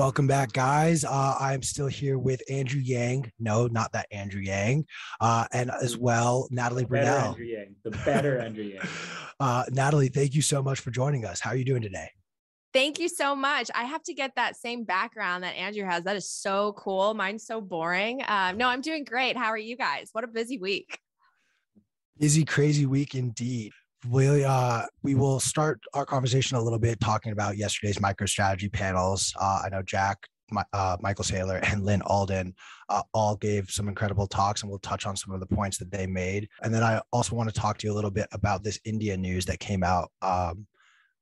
Welcome back, guys. Uh, I'm still here with Andrew Yang. No, not that Andrew Yang. Uh, and as well, Natalie The Brunell. Andrew Yang. The better Andrew Yang. Uh, Natalie, thank you so much for joining us. How are you doing today? Thank you so much. I have to get that same background that Andrew has. That is so cool. Mine's so boring. Um, no, I'm doing great. How are you guys? What a busy week. Busy, crazy week indeed. We uh we will start our conversation a little bit talking about yesterday's MicroStrategy panels. Uh, I know Jack, Mi- uh, Michael Saylor, and Lyn Alden uh, all gave some incredible talks, and we'll touch on some of the points that they made. And then I also want to talk to you a little bit about this India news that came out um,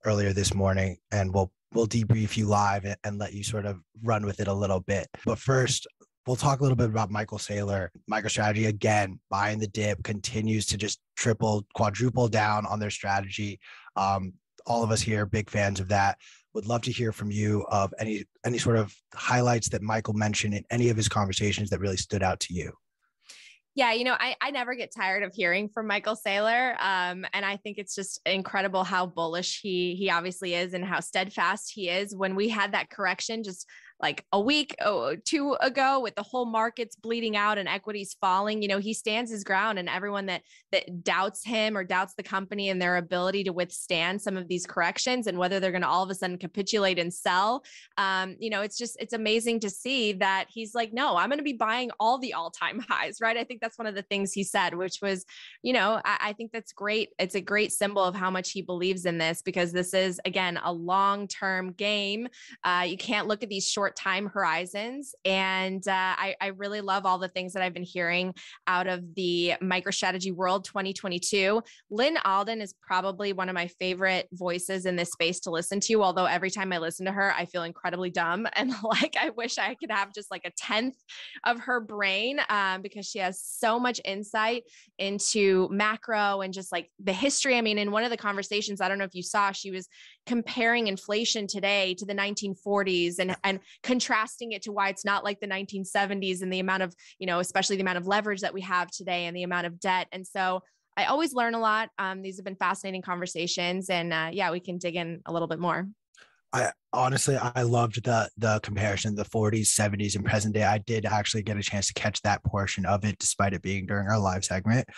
earlier this morning, and we'll we'll debrief you live and let you sort of run with it a little bit. But first, we'll talk a little bit about Michael Saylor. MicroStrategy again buying the dip continues to just triple, quadruple down on their strategy. Um, all of us here, big fans of that. Would love to hear from you of any any sort of highlights that Michael mentioned in any of his conversations that really stood out to you. Yeah, you know, I, I never get tired of hearing from Michael Saylor. Um, and I think it's just incredible how bullish he he obviously is and how steadfast he is. When we had that correction just like a week or two ago with the whole markets bleeding out and equities falling, you know, he stands his ground and everyone that that doubts him or doubts the company and their ability to withstand some of these corrections and whether they're going to all of a sudden capitulate and sell. Um, you know, it's just it's amazing to see that he's like, no, I'm going to be buying all the all-time highs, right? I think that's one of the things he said, which was, you know, I, I think that's great. It's a great symbol of how much he believes in this because this is again a long-term game. Uh, you can't look at these short time horizons, and uh, I, I really love all the things that I've been hearing out of the MicroStrategy World 2022. Lyn Alden is probably one of my favorite voices in this space to listen to. Although every time I listen to her, I feel incredibly dumb and like I wish I could have just like a tenth of her brain um, because she has so much insight into macro and just like the history. I mean, in one of the conversations, I don't know if you saw, she was comparing inflation today to the 1940s and and contrasting it to why it's not like the 1970s and the amount of you know especially the amount of leverage that we have today and the amount of debt and so i always learn a lot um, these have been fascinating conversations and uh, yeah we can dig in a little bit more I honestly I loved the the comparison the 40s, 70s, and present day. I did actually get a chance to catch that portion of it, despite it being during our live segment.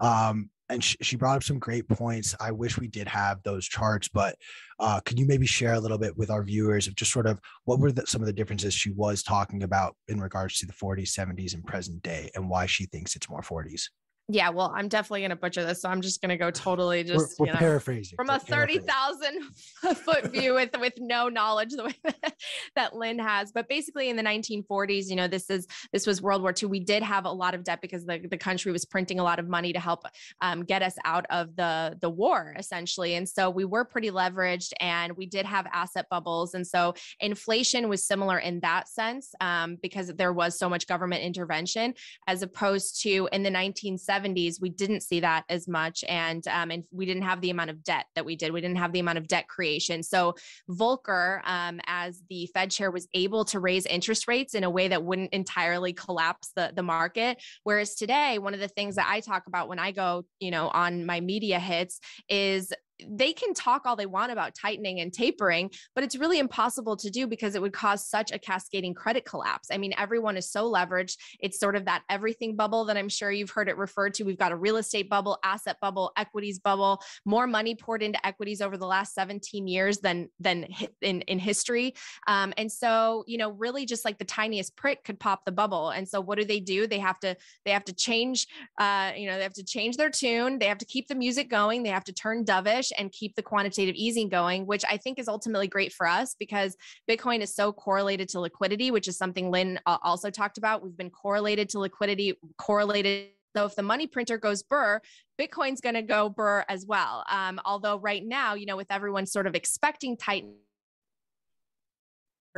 Um, and sh- she brought up some great points. I wish we did have those charts, but uh, could you maybe share a little bit with our viewers of just sort of what were the, some of the differences she was talking about in regards to the 40s, 70s, and present day, and why she thinks it's more 40s? Yeah well i'm definitely going to butcher this so i'm just going to go totally We're, just we're you know paraphrasing from we're a 30,000 foot view with with no knowledge the way that Lyn has. But basically in the 1940s you know this is this was World War II we did have a lot of debt because the, the country was printing a lot of money to help um, get us out of the the war essentially. And so we were pretty leveraged and we did have asset bubbles. And so inflation was similar in that sense um, because there was so much government intervention as opposed to in the 1970s we didn't see that as much and um, and we didn't have the amount of debt that we did. We didn't have the amount of debt creation. So volcker um, as the fed chair was able to raise interest rates in a way that wouldn't entirely collapse the, the market. Whereas today one of the things that i talk about when i go you know on my media hits is they can talk all they want about tightening and tapering, but it's really impossible to do because it would cause such a cascading credit collapse. I mean, everyone is so leveraged. It's sort of that everything bubble that I'm sure you've heard it referred to. We've got a real estate bubble, asset bubble, equities bubble, more money poured into equities over the last 17 years than than in in history. Um, and so, you know, really just like the tiniest prick could pop the bubble. And so what do they do? They have to they have to change uh, you know, they have to change their tune, they have to keep the music going, they have to turn dovish and keep the quantitative easing going, which I think is ultimately great for us because Bitcoin is so correlated to liquidity, which is something Lyn uh, also talked about. We've been correlated to liquidity, correlated. So if the money printer goes burr, Bitcoin's going to go burr as well. Um, although right now, you know, with everyone sort of expecting tighten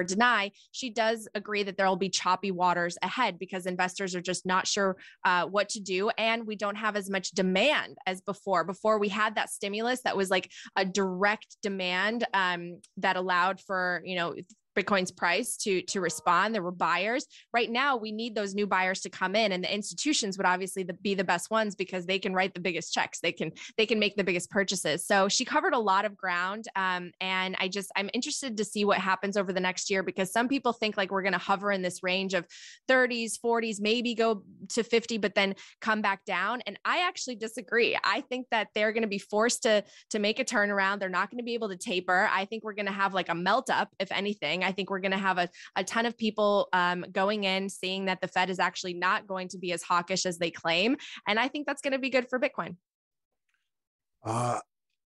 or deny, she does agree that there will be choppy waters ahead because investors are just not sure uh, what to do. And we don't have as much demand as before. Before we had that stimulus that was like a direct demand um, that allowed for, you know, Bitcoin's price to to respond. There were buyers. Right now, we need those new buyers to come in, and the institutions would obviously be the best ones because they can write the biggest checks. They can they can make the biggest purchases. So she covered a lot of ground, um, and I just I'm interested to see what happens over the next year because some people think like we're going to hover in this range of 30s, 40s, maybe go to 50, but then come back down. And I actually disagree. I think that they're going to be forced to to make a turnaround. They're not going to be able to taper. I think we're going to have like a melt up, if anything. I think we're going to have a, a ton of people um, going in, seeing that the Fed is actually not going to be as hawkish as they claim. And I think that's going to be good for Bitcoin. Uh,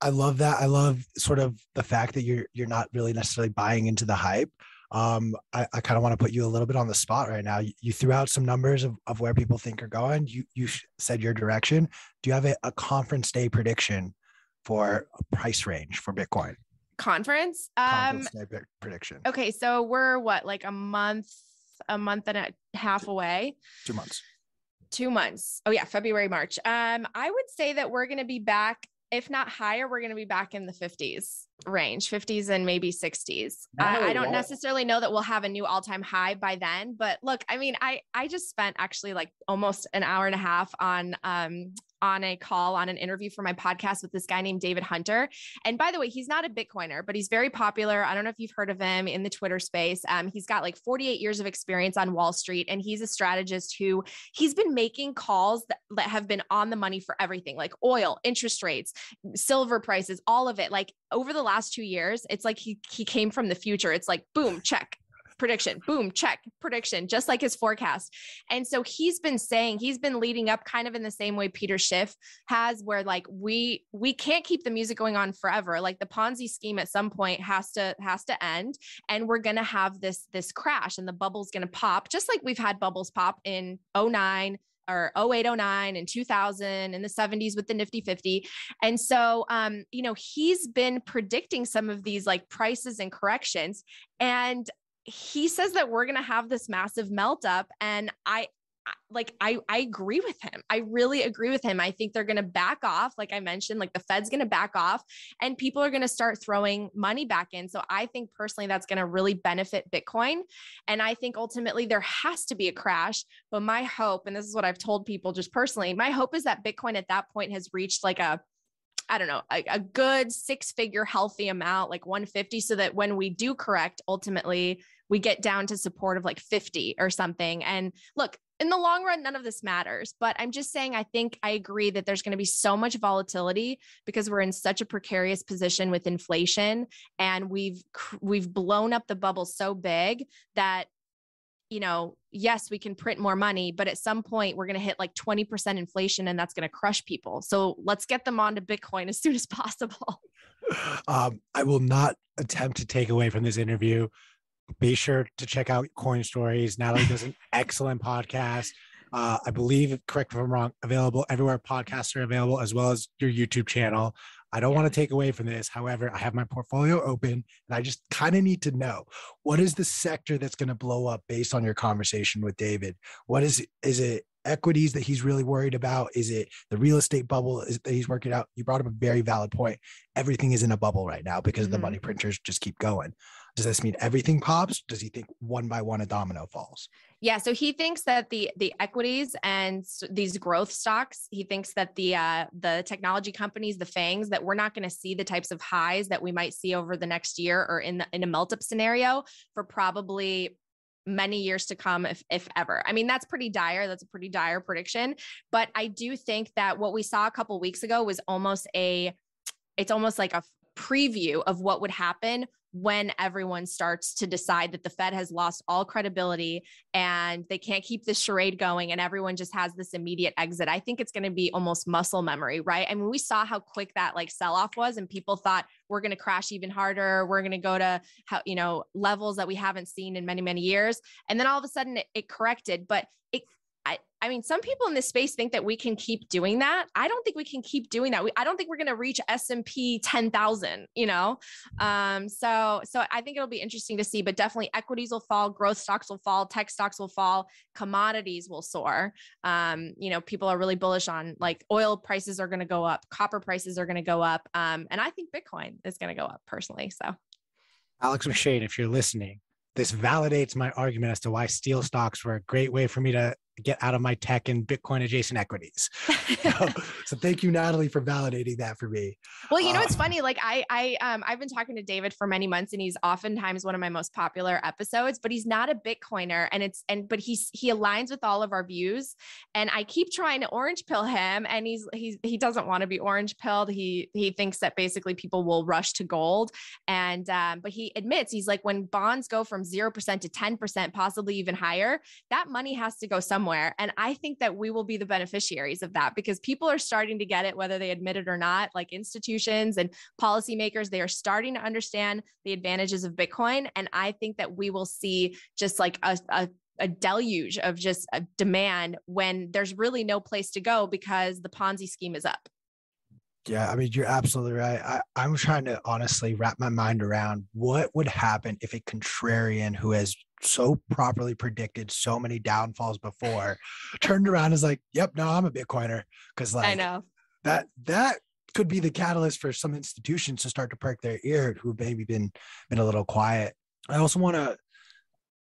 I love that. I love sort of the fact that you're you're not really necessarily buying into the hype. Um, I, I kind of want to put you a little bit on the spot right now. You, you, threw out some numbers of, of where people think are going. You you said your direction. Do you have a, a conference day prediction for a price range for Bitcoin? Conference. Um, conference prediction. Okay, so we're what like a month, a month and a half away. Two months. Two months. Oh yeah, February, March. Um, I would say that we're going to be back if not higher, we're going to be back in the 50s range, 50s and maybe 60s. No, I, I don't necessarily know that we'll have a new all-time high by then, but look, I mean, I I just spent actually like almost an hour and a half on um on a call on an interview for my podcast with this guy named David Hunter. And by the way, he's not a Bitcoiner, but he's very popular. I don't know if you've heard of him in the Twitter space. Um, he's got like 48 years of experience on Wall Street, and he's a strategist who he's been making calls that, that have been on the money for everything like oil, interest rates, silver prices, all of it. Like over the last two years, it's like he he came from the future. It's like boom, check, prediction, boom, check, prediction, just like his forecast. And so he's been saying, he's been leading up kind of in the same way Peter Schiff has, where like we we can't keep the music going on forever. Like the Ponzi scheme at some point has to has to end. And we're gonna have this this crash and the bubble's gonna pop, just like we've had bubbles pop in 09 or 0809 and 2000 in the 70s with the nifty 50 and so um you know he's been predicting some of these like prices and corrections and he says that we're going to have this massive melt up and I like I I agree with him. I really agree with him. I think they're going to back off like I mentioned like the Fed's going to back off and people are going to start throwing money back in. So I think personally that's going to really benefit Bitcoin and I think ultimately there has to be a crash, but my hope and this is what I've told people just personally, my hope is that Bitcoin at that point has reached like a I don't know, a, a good six figure healthy amount, like 150, so that when we do correct, ultimately we get down to support of like 50 or something. And look, in the long run, none of this matters. But I'm just saying, I think I agree that there's going to be so much volatility because we're in such a precarious position with inflation, and we've we've blown up the bubble so big that you know, yes, we can print more money, but at some point we're going to hit like 20% inflation and that's going to crush people. So let's get them onto Bitcoin as soon as possible. Um, I will not attempt to take away from this interview. Be sure to check out Coin Stories. Natalie does an excellent podcast. Uh, I believe, correct if I'm wrong, available everywhere podcasts are available, as well as your YouTube channel. I don't want to take away from this. However, I have my portfolio open and I just kind of need to know what is the sector that's going to blow up based on your conversation with David? What is is it equities that he's really worried about? Is it the real estate bubble that he's working out? You brought up a very valid point. Everything is in a bubble right now because mm-hmm. the money printers just keep going. Does this mean everything pops? Does he think one by one a domino falls? Yeah, so he thinks that the the equities and these growth stocks, he thinks that the uh, the technology companies, the FAANGs, that we're not going to see the types of highs that we might see over the next year or in the, in a melt up scenario for probably many years to come if if ever. I mean that's pretty dire that's a pretty dire prediction but I do think that what we saw a couple weeks ago was almost a it's almost like a preview of what would happen when everyone starts to decide that the Fed has lost all credibility and they can't keep this charade going and everyone just has this immediate exit. I think it's going to be almost muscle memory, right? I mean, we saw how quick that like sell off was and people thought we're going to crash even harder. We're going to go to how, you know, levels that we haven't seen in many, many years. And then all of a sudden it, it corrected, but it I, I mean, some people in this space think that we can keep doing that. I don't think we can keep doing that. We, I don't think we're going to reach S&P 10,000, you know? Um, so, so I think it'll be interesting to see, but definitely equities will fall, growth stocks will fall, tech stocks will fall, commodities will soar. Um, you know, people are really bullish on like oil prices are going to go up, copper prices are going to go up. Um, and I think Bitcoin is going to go up personally. So Alex McShane, if you're listening, this validates my argument as to why steel stocks were a great way for me to get out of my tech and Bitcoin adjacent equities. so, so, thank you, Natalie, for validating that for me. Well, you know, uh, it's funny. Like I, I, um, I've been talking to David for many months, and he's oftentimes one of my most popular episodes. But he's not a Bitcoiner, and it's and but he's he aligns with all of our views. And I keep trying to orange pill him, and he's he's he doesn't want to be orange pilled. He he thinks that basically people will rush to gold, and um, but he admits he's like when bonds go from zero percent to ten percent, possibly even higher, that money has to go somewhere somewhere. And I think that we will be the beneficiaries of that because people are starting to get it, whether they admit it or not. Like institutions and policymakers, they are starting to understand the advantages of Bitcoin. And I think that we will see just like a, a a deluge of just a demand when there's really no place to go because the Ponzi scheme is up. Yeah, I mean, you're absolutely right. I, I'm trying to honestly wrap my mind around what would happen if a contrarian who has so properly predicted so many downfalls before turned around is like, yep, no, I'm a Bitcoiner. Cause like I know that that could be the catalyst for some institutions to start to perk their ear who've maybe been been a little quiet. I also want to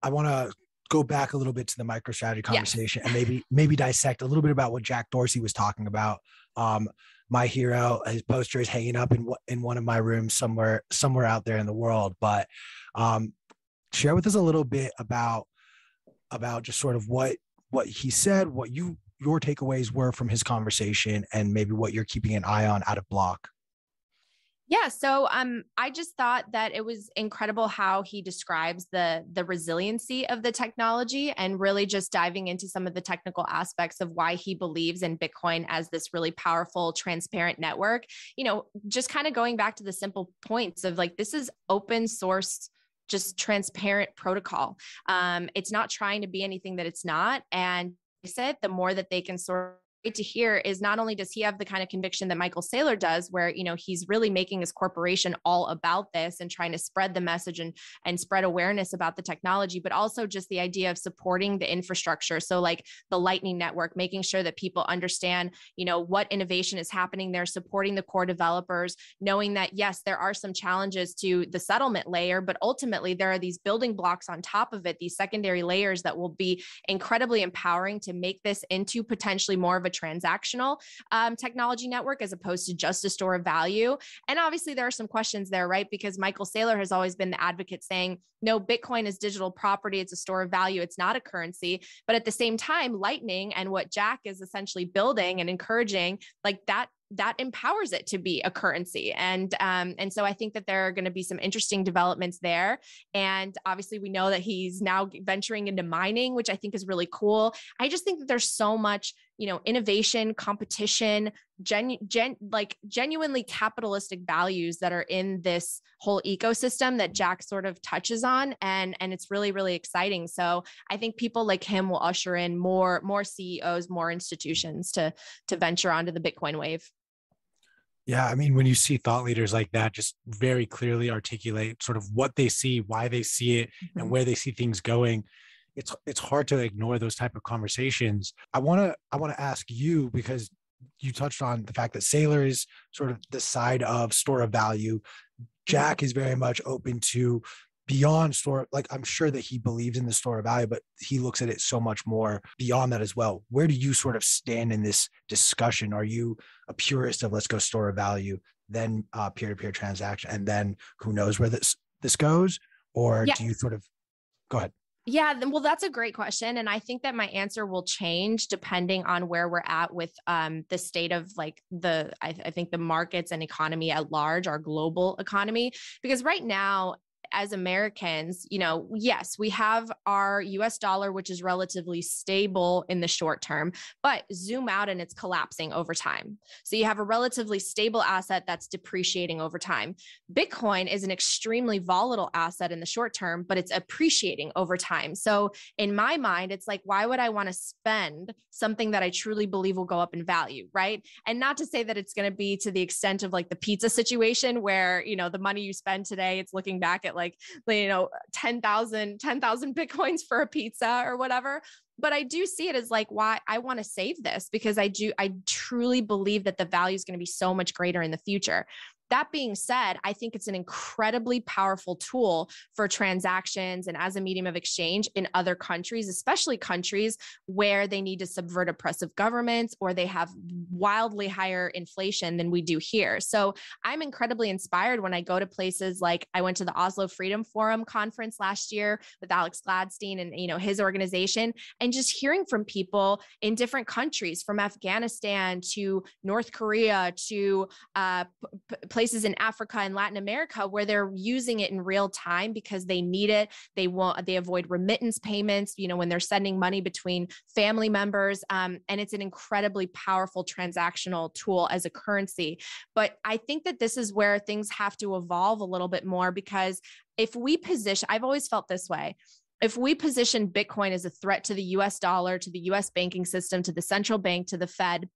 I want to go back a little bit to the MicroStrategy conversation yes. and maybe maybe dissect a little bit about what Jack Dorsey was talking about. Um, my hero, his poster is hanging up in in one of my rooms somewhere somewhere out there in the world. But um, share with us a little bit about about just sort of what what he said, what you your takeaways were from his conversation, and maybe what you're keeping an eye on out of block. Yeah, so um, I just thought that it was incredible how he describes the the resiliency of the technology and really just diving into some of the technical aspects of why he believes in Bitcoin as this really powerful, transparent network. You know, just kind of going back to the simple points of like this is open source just transparent protocol. Um, it's not trying to be anything that it's not. And I said the more that they can sort to hear is not only does he have the kind of conviction that Michael Saylor does, where you know he's really making his corporation all about this and trying to spread the message and and spread awareness about the technology, but also just the idea of supporting the infrastructure. So like the Lightning Network, making sure that people understand, you know, what innovation is happening there, supporting the core developers, knowing that yes, there are some challenges to the settlement layer, but ultimately there are these building blocks on top of it, these secondary layers that will be incredibly empowering to make this into potentially more of a transactional um, technology network as opposed to just a store of value. And obviously, there are some questions there, right? Because Michael Saylor has always been the advocate saying, no, Bitcoin is digital property, it's a store of value, it's not a currency. But at the same time, Lightning and what Jack is essentially building and encouraging, like that that empowers it to be a currency and um, and so i think that there are going to be some interesting developments there and obviously we know that he's now venturing into mining which i think is really cool i just think that there's so much you know innovation competition gen, gen like genuinely capitalistic values that are in this whole ecosystem that jack sort of touches on and and it's really really exciting so i think people like him will usher in more more ceos more institutions to to venture onto the bitcoin wave yeah, I mean, when you see thought leaders like that just very clearly articulate sort of what they see, why they see it, mm-hmm. and where they see things going, it's it's hard to ignore those type of conversations. I want to I want to ask you because you touched on the fact that Saylor is sort of the side of store of value. Jack is very much open to beyond store like i'm sure that he believes in the store of value but he looks at it so much more beyond that as well where do you sort of stand in this discussion are you a purist of let's go store of value then uh, peer-to-peer transaction and then who knows where this this goes or yeah. do you sort of go ahead yeah, well, that's a great question. And I think that my answer will change depending on where we're at with um, the state of like the, I, th- I think the markets and economy at large, our global economy. Because right now, as Americans, you know, yes, we have our US dollar, which is relatively stable in the short term, but zoom out and it's collapsing over time. So you have a relatively stable asset that's depreciating over time. Bitcoin is an extremely volatile asset in the short term, but it's appreciating over time. So in my mind, it's like, why would I want to spend something that I truly believe will go up in value? Right. And not to say that it's going to be to the extent of like the pizza situation where, you know, the money you spend today, it's looking back at like, you know, 10,000, 10,000 Bitcoins for a pizza or whatever. But I do see it as like why I want to save this because I do, I truly believe that the value is going to be so much greater in the future. That being said, I think it's an incredibly powerful tool for transactions and as a medium of exchange in other countries, especially countries where they need to subvert oppressive governments or they have wildly higher inflation than we do here. So I'm incredibly inspired when I go to places like I went to the Oslo Freedom Forum conference last year with Alex Gladstein and you know his organization and just hearing from people in different countries from Afghanistan to North Korea to uh, p- places in Africa and Latin America where they're using it in real time because they need it. They want they avoid remittance payments, you know, when they're sending money between family members, um, and it's an incredibly powerful transactional tool as a currency. But I think that this is where things have to evolve a little bit more because if we position, I've always felt this way if we position Bitcoin as a threat to the US dollar, to the US banking system, to the central bank, to the Fed,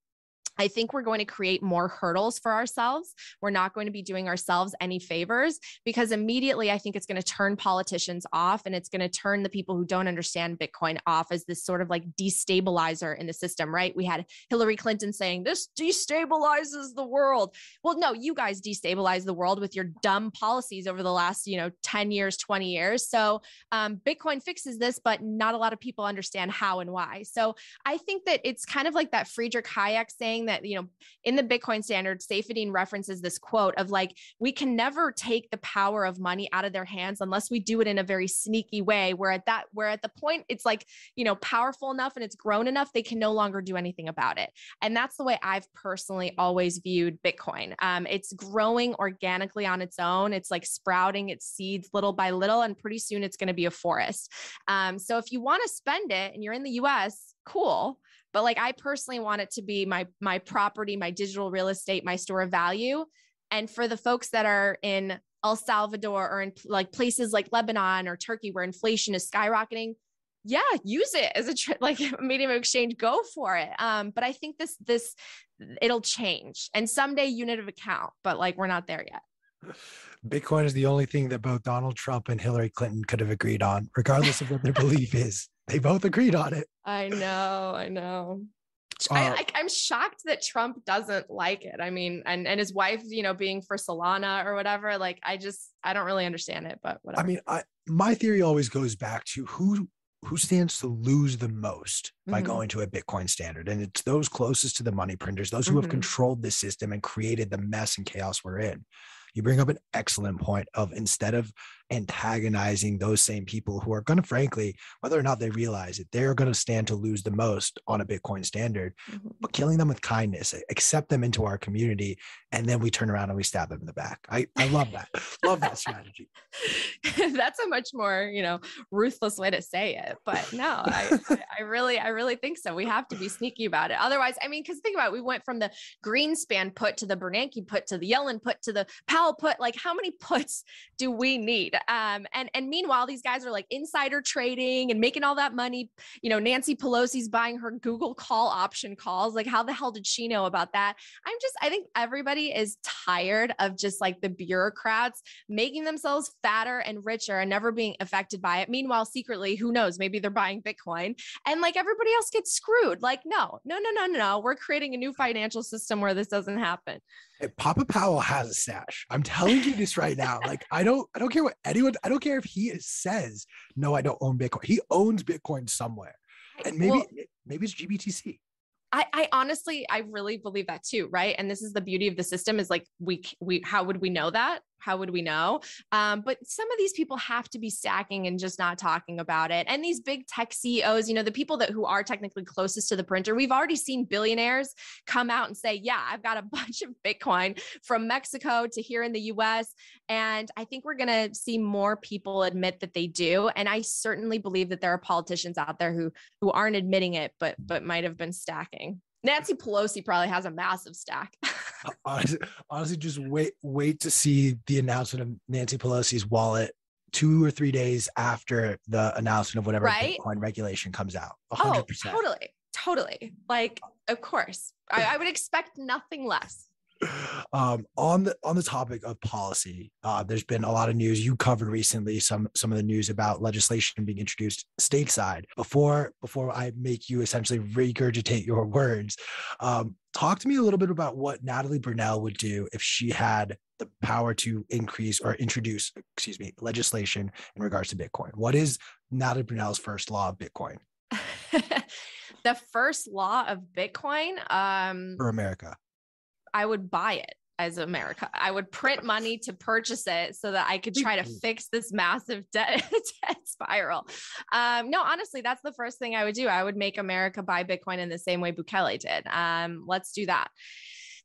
I think we're going to create more hurdles for ourselves. We're not going to be doing ourselves any favors because immediately I think it's going to turn politicians off and it's going to turn the people who don't understand Bitcoin off as this sort of like destabilizer in the system, right? We had Hillary Clinton saying this destabilizes the world. Well, no, you guys destabilize the world with your dumb policies over the last, you know, 10 years, 20 years. So um, Bitcoin fixes this, but not a lot of people understand how and why. So I think that it's kind of like that Friedrich Hayek saying that, you know, in the Bitcoin standard, Saifedean references this quote of like, we can never take the power of money out of their hands unless we do it in a very sneaky way, where at that, where at the point it's like, you know, powerful enough and it's grown enough, they can no longer do anything about it. And that's the way I've personally always viewed Bitcoin. Um, it's growing organically on its own. It's like sprouting its seeds little by little, and pretty soon it's going to be a forest. Um, so if you want to spend it and you're in the US, cool but like I personally want it to be my my property, my digital real estate, my store of value. And for the folks that are in El Salvador or in like places like Lebanon or Turkey where inflation is skyrocketing, yeah, use it as a like medium of exchange. Go for it. Um, but I think this this it'll change, and someday unit of account. But like we're not there yet. Bitcoin is the only thing that both Donald Trump and Hillary Clinton could have agreed on, regardless of what their belief is. They both agreed on it. I know, I know. Uh, I, I, am shocked that Trump doesn't like it. I mean, and and his wife, you know, being for Solana or whatever. Like, I just I don't really understand it, but whatever. I mean, I my theory always goes back to who who stands to lose the most by Mhm. going to a Bitcoin standard, and it's those closest to the money printers, those who have Mhm. controlled the system and created the mess and chaos we're in. You bring up an excellent point of instead of antagonizing those same people who are going to, frankly, whether or not they realize it, they're going to stand to lose the most on a Bitcoin standard Mhm. but killing them with kindness, accept them into our community, and then we turn around and we stab them in the back. I, I love that. love that strategy. That's a much more, you know, ruthless way to say it. But no, I, I- I really, I really think so. We have to be sneaky about it. Otherwise, I mean, because think about it, we went from the Greenspan put to the Bernanke put to the Yellen put to the Powell put. Like, how many puts do we need? Um, and and meanwhile, these guys are like insider trading and making all that money. You know, Nancy Pelosi's buying her Google call option calls. Like, how the hell did she know about that? I'm just, I think everybody is tired of just like the bureaucrats making themselves fatter and richer and never being affected by it. Meanwhile, secretly, who knows, maybe they're buying Bitcoin and like everybody else gets screwed. Like, no, no, no, no, no, no. We're creating a new financial system where this doesn't happen. Hey, Papa Powell has a stash. I'm telling you this right now. Like, I don't, I don't care what anyone, I don't care if he says, no, I don't own Bitcoin. He owns Bitcoin somewhere. And maybe, Well, maybe it's GBTC. I, I honestly, I really believe that too, right? And this is the beauty of the system is like we we how would we know that? How would we know? Um, but some of these people have to be stacking and just not talking about it. And these big tech CEOs, you know, the people that who are technically closest to the printer, we've already seen billionaires come out and say, "Yeah, I've got a bunch of Bitcoin from Mexico to here in the U.S." And I think we're going to see more people admit that they do. And I certainly believe that there are politicians out there who who aren't admitting it, but but might have been stacking. Nancy Pelosi probably has a massive stack. honestly, honestly, just wait, wait to see the announcement of Nancy Pelosi's wallet two or three days after the announcement of whatever Right? Bitcoin regulation comes out. A oh, hundred percent. totally, totally. Like, of course, I, I would expect nothing less. Um, on the on the topic of policy, uh, there's been a lot of news you covered recently. Some some of the news about legislation being introduced stateside. Before before I make you essentially regurgitate your words, um, talk to me a little bit about what Natalie Brunell would do if she had the power to increase or introduce, excuse me, legislation in regards to Bitcoin. What is Natalie Brunell's first law of Bitcoin? the first law of Bitcoin um, for America. I would buy it as America. I would print money to purchase it so that I could try to fix this massive debt, debt spiral. Um, no, honestly, that's the first thing I would do. I would make America buy Bitcoin in the same way Bukele did. Um, let's do that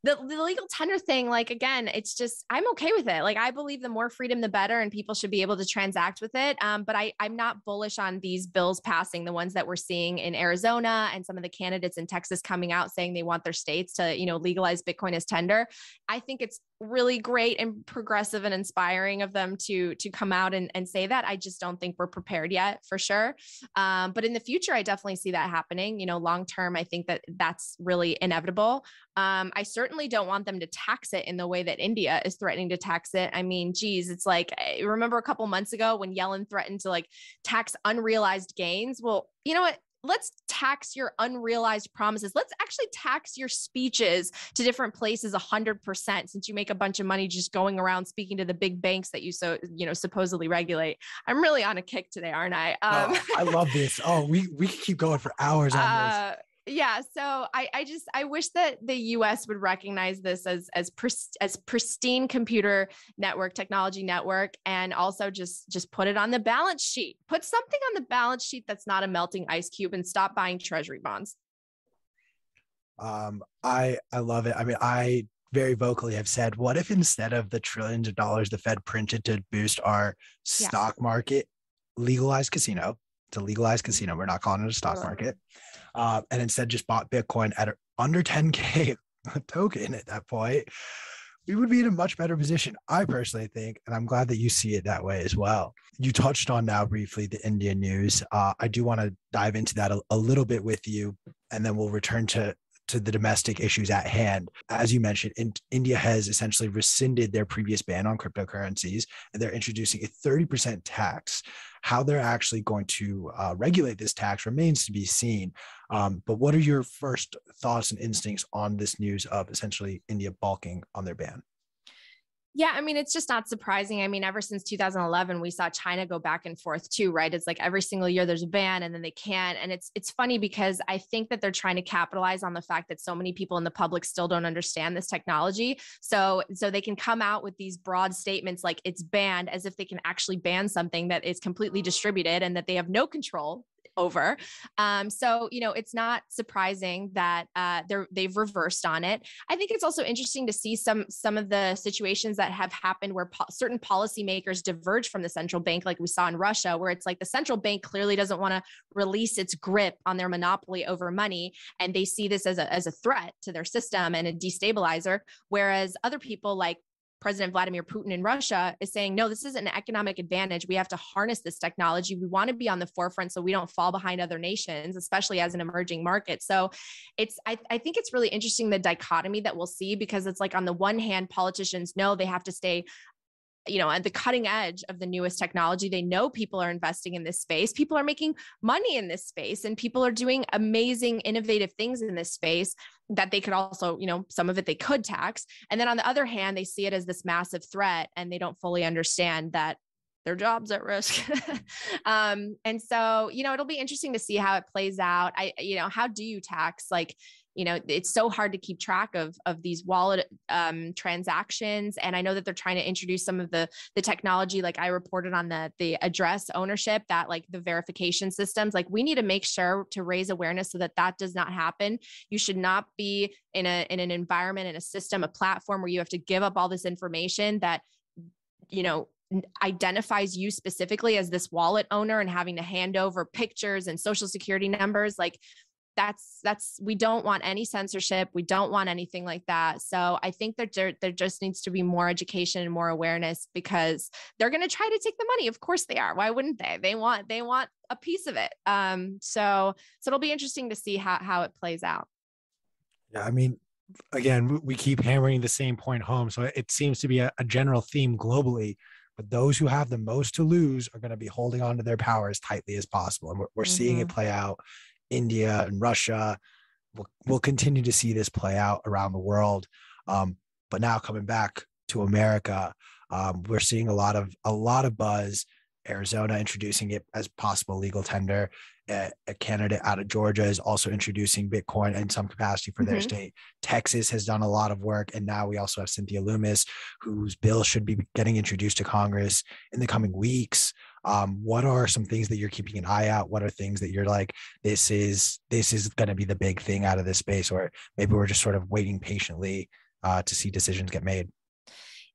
the, the legal tender thing, like again, it's just I'm okay with it. Like I believe the more freedom, the better, and people should be able to transact with it. Um, but I I'm not bullish on these bills passing, the ones that we're seeing in Arizona and some of the candidates in Texas coming out saying they want their states to you know legalize Bitcoin as tender. I think it's really great and progressive and inspiring of them to to come out and, and say that. I just don't think we're prepared yet for sure. Um, but in the future i definitely see that happening. You know long term i think that that's really inevitable. Um, i certainly don't want them to tax it in the way that india is threatening to tax it. I mean geez it's like I remember a couple months ago when yellen threatened to like tax unrealized gains? Well you know what? Let's tax your unrealized promises. Let's actually tax your speeches to different places 100% since you make a bunch of money just going around speaking to the big banks that you so, you know, supposedly regulate. I'm really on a kick today, aren't I? Um, oh, I love this. Oh, we, we could keep going for hours on uh, this yeah so i i just i wish that the us would recognize this as as as pristine computer network technology network and also just just put it on the balance sheet. Put something on the balance sheet that's not a melting ice cube and stop buying treasury bonds. Um i i love it. I mean i very vocally have said what if instead of the trillions of dollars the fed printed to boost our yeah. stock market legalized casino to legalize casino we're not calling it a stock market uh, and instead just bought Bitcoin at under 10K token at that point, we would be in a much better position, I personally think. And I'm glad that you see it that way as well. You touched on now briefly the Indian news. Uh, I do want to dive into that a, a little bit with you, and then we'll return to to the domestic issues at hand. As you mentioned, in, India has essentially rescinded their previous ban on cryptocurrencies, and they're introducing a 30% tax. How they're actually going to uh, regulate this tax remains to be seen. Um, but what are your first thoughts and instincts on this news of essentially India balking on their ban? Yeah, I mean, it's just not surprising. I mean, ever since 2011, we saw China go back and forth too, right? It's like every single year there's a ban and then they can't. And it's it's funny because I think that they're trying to capitalize on the fact that so many people in the public still don't understand this technology. So so they can come out with these broad statements like it's banned as if they can actually ban something that is completely distributed and that they have no control over. Um, so you know, it's not surprising that uh, they're they've reversed on it. I think it's also interesting to see some some of the situations that have happened where po- certain policymakers diverge from the central bank, like we saw in Russia, where it's like the central bank clearly doesn't want to release its grip on their monopoly over money, and they see this as a as a threat to their system and a destabilizer. Whereas other people like President Vladimir Putin in Russia is saying, no, this is an economic advantage. We have to harness this technology. We want to be on the forefront so we don't fall behind other nations, especially as an emerging market. So it's, I, I think it's really interesting the dichotomy that we'll see because it's like on the one hand, politicians know they have to stay you know at the cutting edge of the newest technology they know people are investing in this space. People are making money in this space and people are doing amazing innovative things in this space that they could also you know some of it they could tax. And then on the other hand they see it as this massive threat and they don't fully understand that their jobs at risk. Um, and so you know it'll be interesting to see how it plays out. I you know how do you tax like you know it's so hard to keep track of of these wallet um, transactions. And i know that they're trying to introduce some of the the technology like i reported on the the address ownership that like the verification systems like we need to make sure to raise awareness so that that does not happen. You should not be in a in an environment in a system a platform where you have to give up all this information that you know identifies you specifically as this wallet owner and having to hand over pictures and social security numbers like that's that's we don't want any censorship we don't want anything like that. So i think that there, there just needs to be more education and more awareness because they're going to try to take the money. Of course they are. Why wouldn't they? They want they want a piece of it. Um so so it'll be interesting to see how how it plays out. Yeah i mean again, we keep hammering the same point home. So it seems to be a, a general theme globally. But those who have the most to lose are going to be holding on to their power as tightly as possible. And we're, we're mm-hmm. seeing it mm-hmm. play out. India and Russia. We'll, we'll continue to see this play out around the world. Um, but now coming back to America, um, we're seeing a lot of a lot of buzz. Arizona introducing it as possible legal tender a, a, candidate out of Georgia is also introducing Bitcoin in some capacity for mm-hmm. their state. Texas has done a lot of work. And now we also have Cynthia Lummis, whose bill should be getting introduced to Congress in the coming weeks. Um, what are some things that you're keeping an eye out? What are things that you're like, this is this is going to be the big thing out of this space, or maybe we're just sort of waiting patiently uh, to see decisions get made?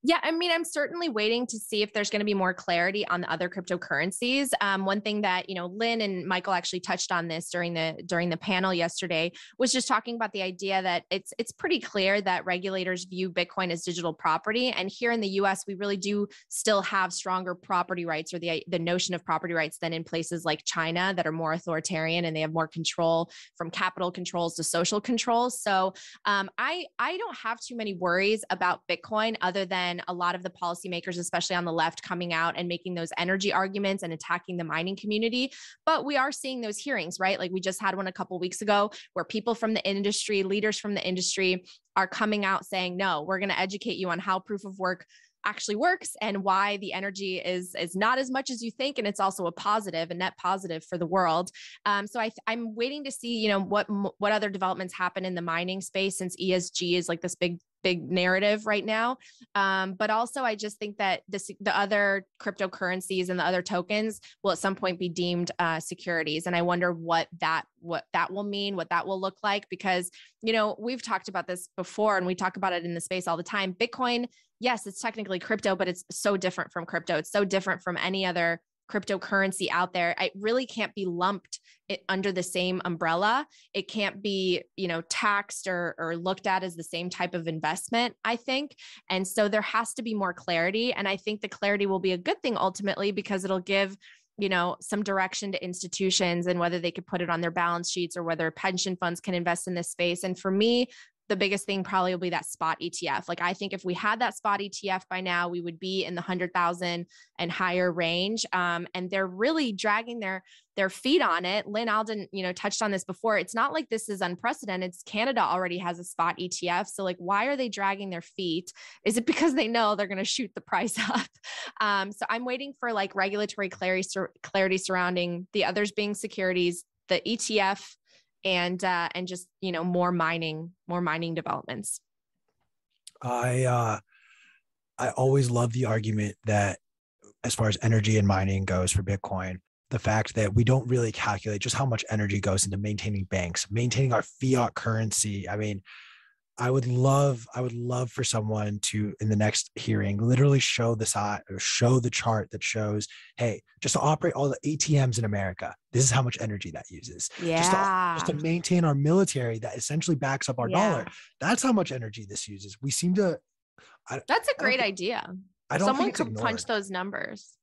Yeah, I mean, I'm certainly waiting to see if there's going to be more clarity on the other cryptocurrencies. Um, one thing that you know, Lyn and Michael actually touched on this during the during the panel yesterday was just talking about the idea that it's it's pretty clear that regulators view Bitcoin as digital property, and here in the U.S., we really do still have stronger property rights or the the notion of property rights than in places like China that are more authoritarian and they have more control from capital controls to social controls. So um, I I don't have too many worries about Bitcoin other than a lot of the policymakers, especially on the left, coming out and making those energy arguments and attacking the mining community. But we are seeing those hearings, right? Like we just had one a couple weeks ago where people from the industry, leaders from the industry are coming out saying, no, we're going to educate you on how proof of work actually works and why the energy is is not as much as you think and it's also a positive a net positive for the world um, so I, i'm waiting to see you know what what other developments happen in the mining space since esg is like this big big narrative right now. Um, but also, I just think that this, the other cryptocurrencies and the other tokens will at some point be deemed uh, securities, and I wonder what that what that will mean, what that will look like, because you know we've talked about this before, and we talk about it in the space all the time. Bitcoin, yes, it's technically crypto, but it's so different from crypto. It's so different from any other cryptocurrency out there it really can't be lumped under the same umbrella. It can't be you know taxed or, or looked at as the same type of investment i think. And so there has to be more clarity. And i think the clarity will be a good thing ultimately because it'll give you know some direction to institutions and whether they could put it on their balance sheets or whether pension funds can invest in this space. And for me the biggest thing probably will be that spot ETF. Like I think if we had that spot ETF by now, we would be in the hundred thousand and higher range. Um, and they're really dragging their their feet on it. Lyn Alden, you know, touched on this before. It's not like this is unprecedented. It's Canada already has a spot ETF. So like, why are they dragging their feet? Is it because they know they're going to shoot the price up? Um, so I'm waiting for like regulatory clarity clarity surrounding the others being securities, the ETF and uh, and just you know more mining more mining developments. I uh i always love the argument that as far as energy and mining goes for bitcoin the fact that we don't really calculate just how much energy goes into maintaining banks maintaining our fiat currency. I mean I would love, I would love for someone to, in the next hearing, literally show or show the chart that shows, hey, just to operate all the ATMs in America, this is how much energy that uses. Yeah. Just to, just to maintain our military that essentially backs up our yeah. dollar. That's how much energy this uses. We seem to. I, That's a great idea. I don't Someone could punch those numbers.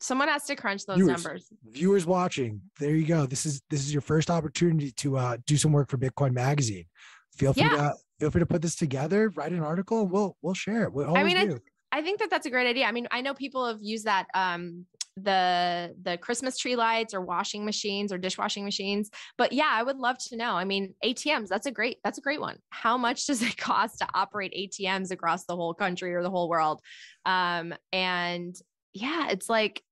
Someone has to crunch those viewers, numbers. Viewers watching, there you go. This is this is your first opportunity to uh, do some work for Bitcoin Magazine feel free yeah. to feel free to put this together, write an article. We'll we'll share it. We'll I mean, I, I, think that that's a great idea. I mean, I know people have used that um, the the Christmas tree lights or washing machines or dishwashing machines. But yeah, I would love to know. I mean, ATMs, that's a great that's a great one. How much does it cost to operate ATMs across the whole country or the whole world? Um, and yeah, it's like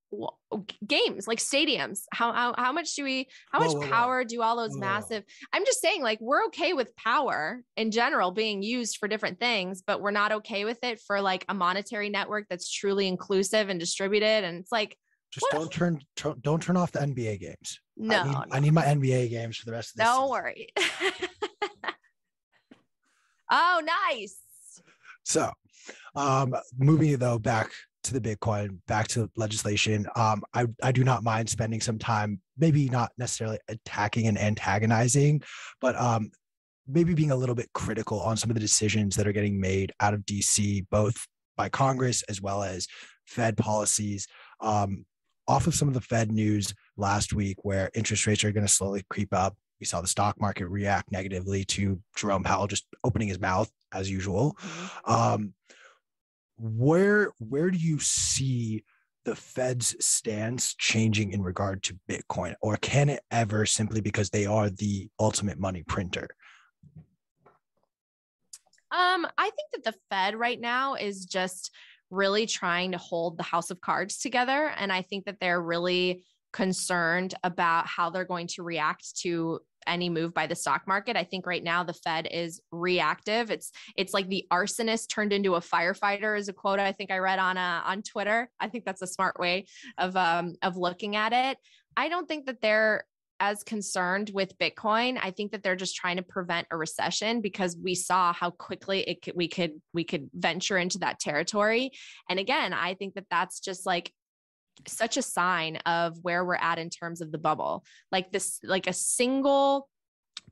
games like stadiums how how, how much do we how much whoa, whoa, power whoa. do all those massive i'm just saying like we're okay with power in general being used for different things but we're not okay with it for like a monetary network that's truly inclusive and distributed and it's like just what? don't turn don't turn off the nba games no I need, no. I need my nba games for the rest of this don't season. worry oh nice so um moving though back to the Bitcoin, back to legislation. Um, I, I do not mind spending some time, maybe not necessarily attacking and antagonizing, but um, maybe being a little bit critical on some of the decisions that are getting made out of DC, both by Congress as well as Fed policies. Um, off of some of the Fed news last week, where interest rates are going to slowly creep up, We saw the stock market react negatively to Jerome Powell just opening his mouth as usual. Mm-hmm. Um, where where do you see the Fed's stance changing in regard to Bitcoin, or can it ever simply because they are the ultimate money printer? Um, I think that the Fed right now is just really trying to hold the house of cards together. And I think that they're really concerned about how they're going to react to any move by the stock market. I think right now the Fed is reactive. It's it's like the arsonist turned into a firefighter is a quote I think I read on uh, on Twitter. I think that's a smart way of um of looking at it. I don't think that they're as concerned with Bitcoin. I think that they're just trying to prevent a recession because we saw how quickly it could, we could we could venture into that territory. And again, I think that that's just like such a sign of where we're at in terms of the bubble. Like this like a single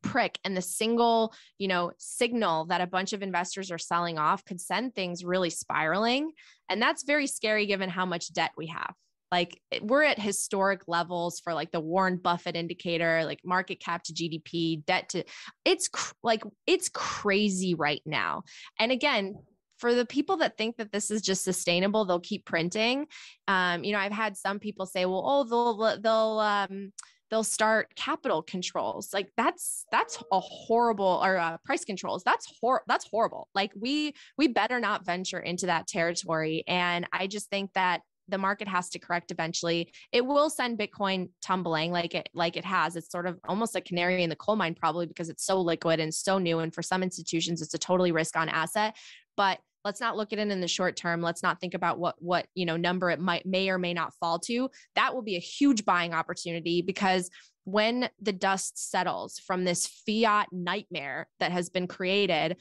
prick and the single, you know, signal that a bunch of investors are selling off could send things really spiraling. And that's very scary given how much debt we have like eh, we're at historic levels for like the Warren Buffett indicator, like market cap to GDP, debt to it's cr- like it's crazy right now. And again, for the people that think that this is just sustainable, they'll keep printing. Um, you know, I've had some people say, "Well, oh, they'll they'll um, they'll start capital controls." Like that's that's a horrible or uh, price controls. That's hor that's horrible. Like we we better not venture into that territory. And I just think that the market has to correct eventually it will send bitcoin tumbling like it like it has it's sort of almost a canary in the coal mine probably because it's so liquid and so new and for some institutions it's a totally risk on asset but let's not look at it in the short term. Let's not think about what what you know number it might may or may not fall to. That will be a huge buying opportunity because when the dust settles from this fiat nightmare that has been created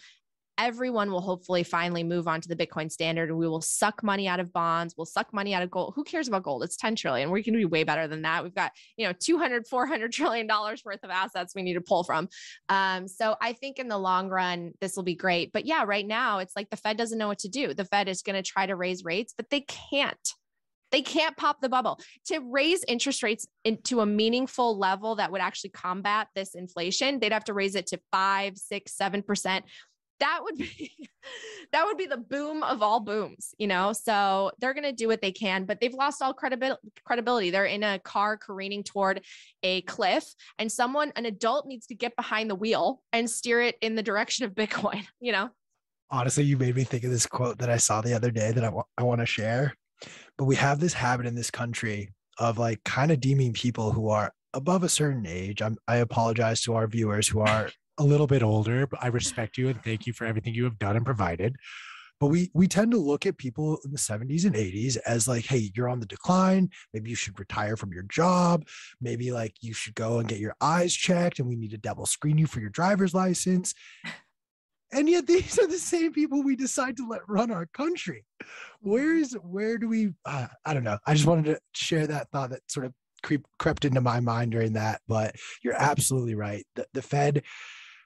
everyone will hopefully finally move on to the Bitcoin standard and we will suck money out of bonds. We'll suck money out of gold. Who cares about gold? It's 10 trillion. We can be way better than that. We've got, you know, 200, 400 trillion dollars worth of assets we need to pull from. Um, so I think in the long run, this will be great. But yeah, right now it's like the Fed doesn't know what to do. The Fed is going to try to raise rates, but they can't. They can't pop the bubble. To raise interest rates into a meaningful level that would actually combat this inflation, they'd have to raise it to five, six, seven percent that would be that would be the boom of all booms you know? So they're going to do what they can but they've lost all credibility credibility. They're in a car careening toward a cliff and someone an adult needs to get behind the wheel and steer it in the direction of bitcoin you know? Honestly you made me think of this quote that i saw the other day that I, I want to share. But we have this habit in this country of like kind of deeming people who are above a certain age. I'm, i apologize to our viewers who are a little bit older, but I respect you and thank you for everything you have done and provided. But we we tend to look at people in the 70s and 80s as like, hey, you're on the decline. Maybe you should retire from your job. Maybe like you should go and get your eyes checked, and we need to double screen you for your driver's license. And yet these are the same people we decide to let run our country. Where is where do we? Uh, I don't know. I just wanted to share that thought that sort of creep crept into my mind during that. But you're absolutely right. The, the Fed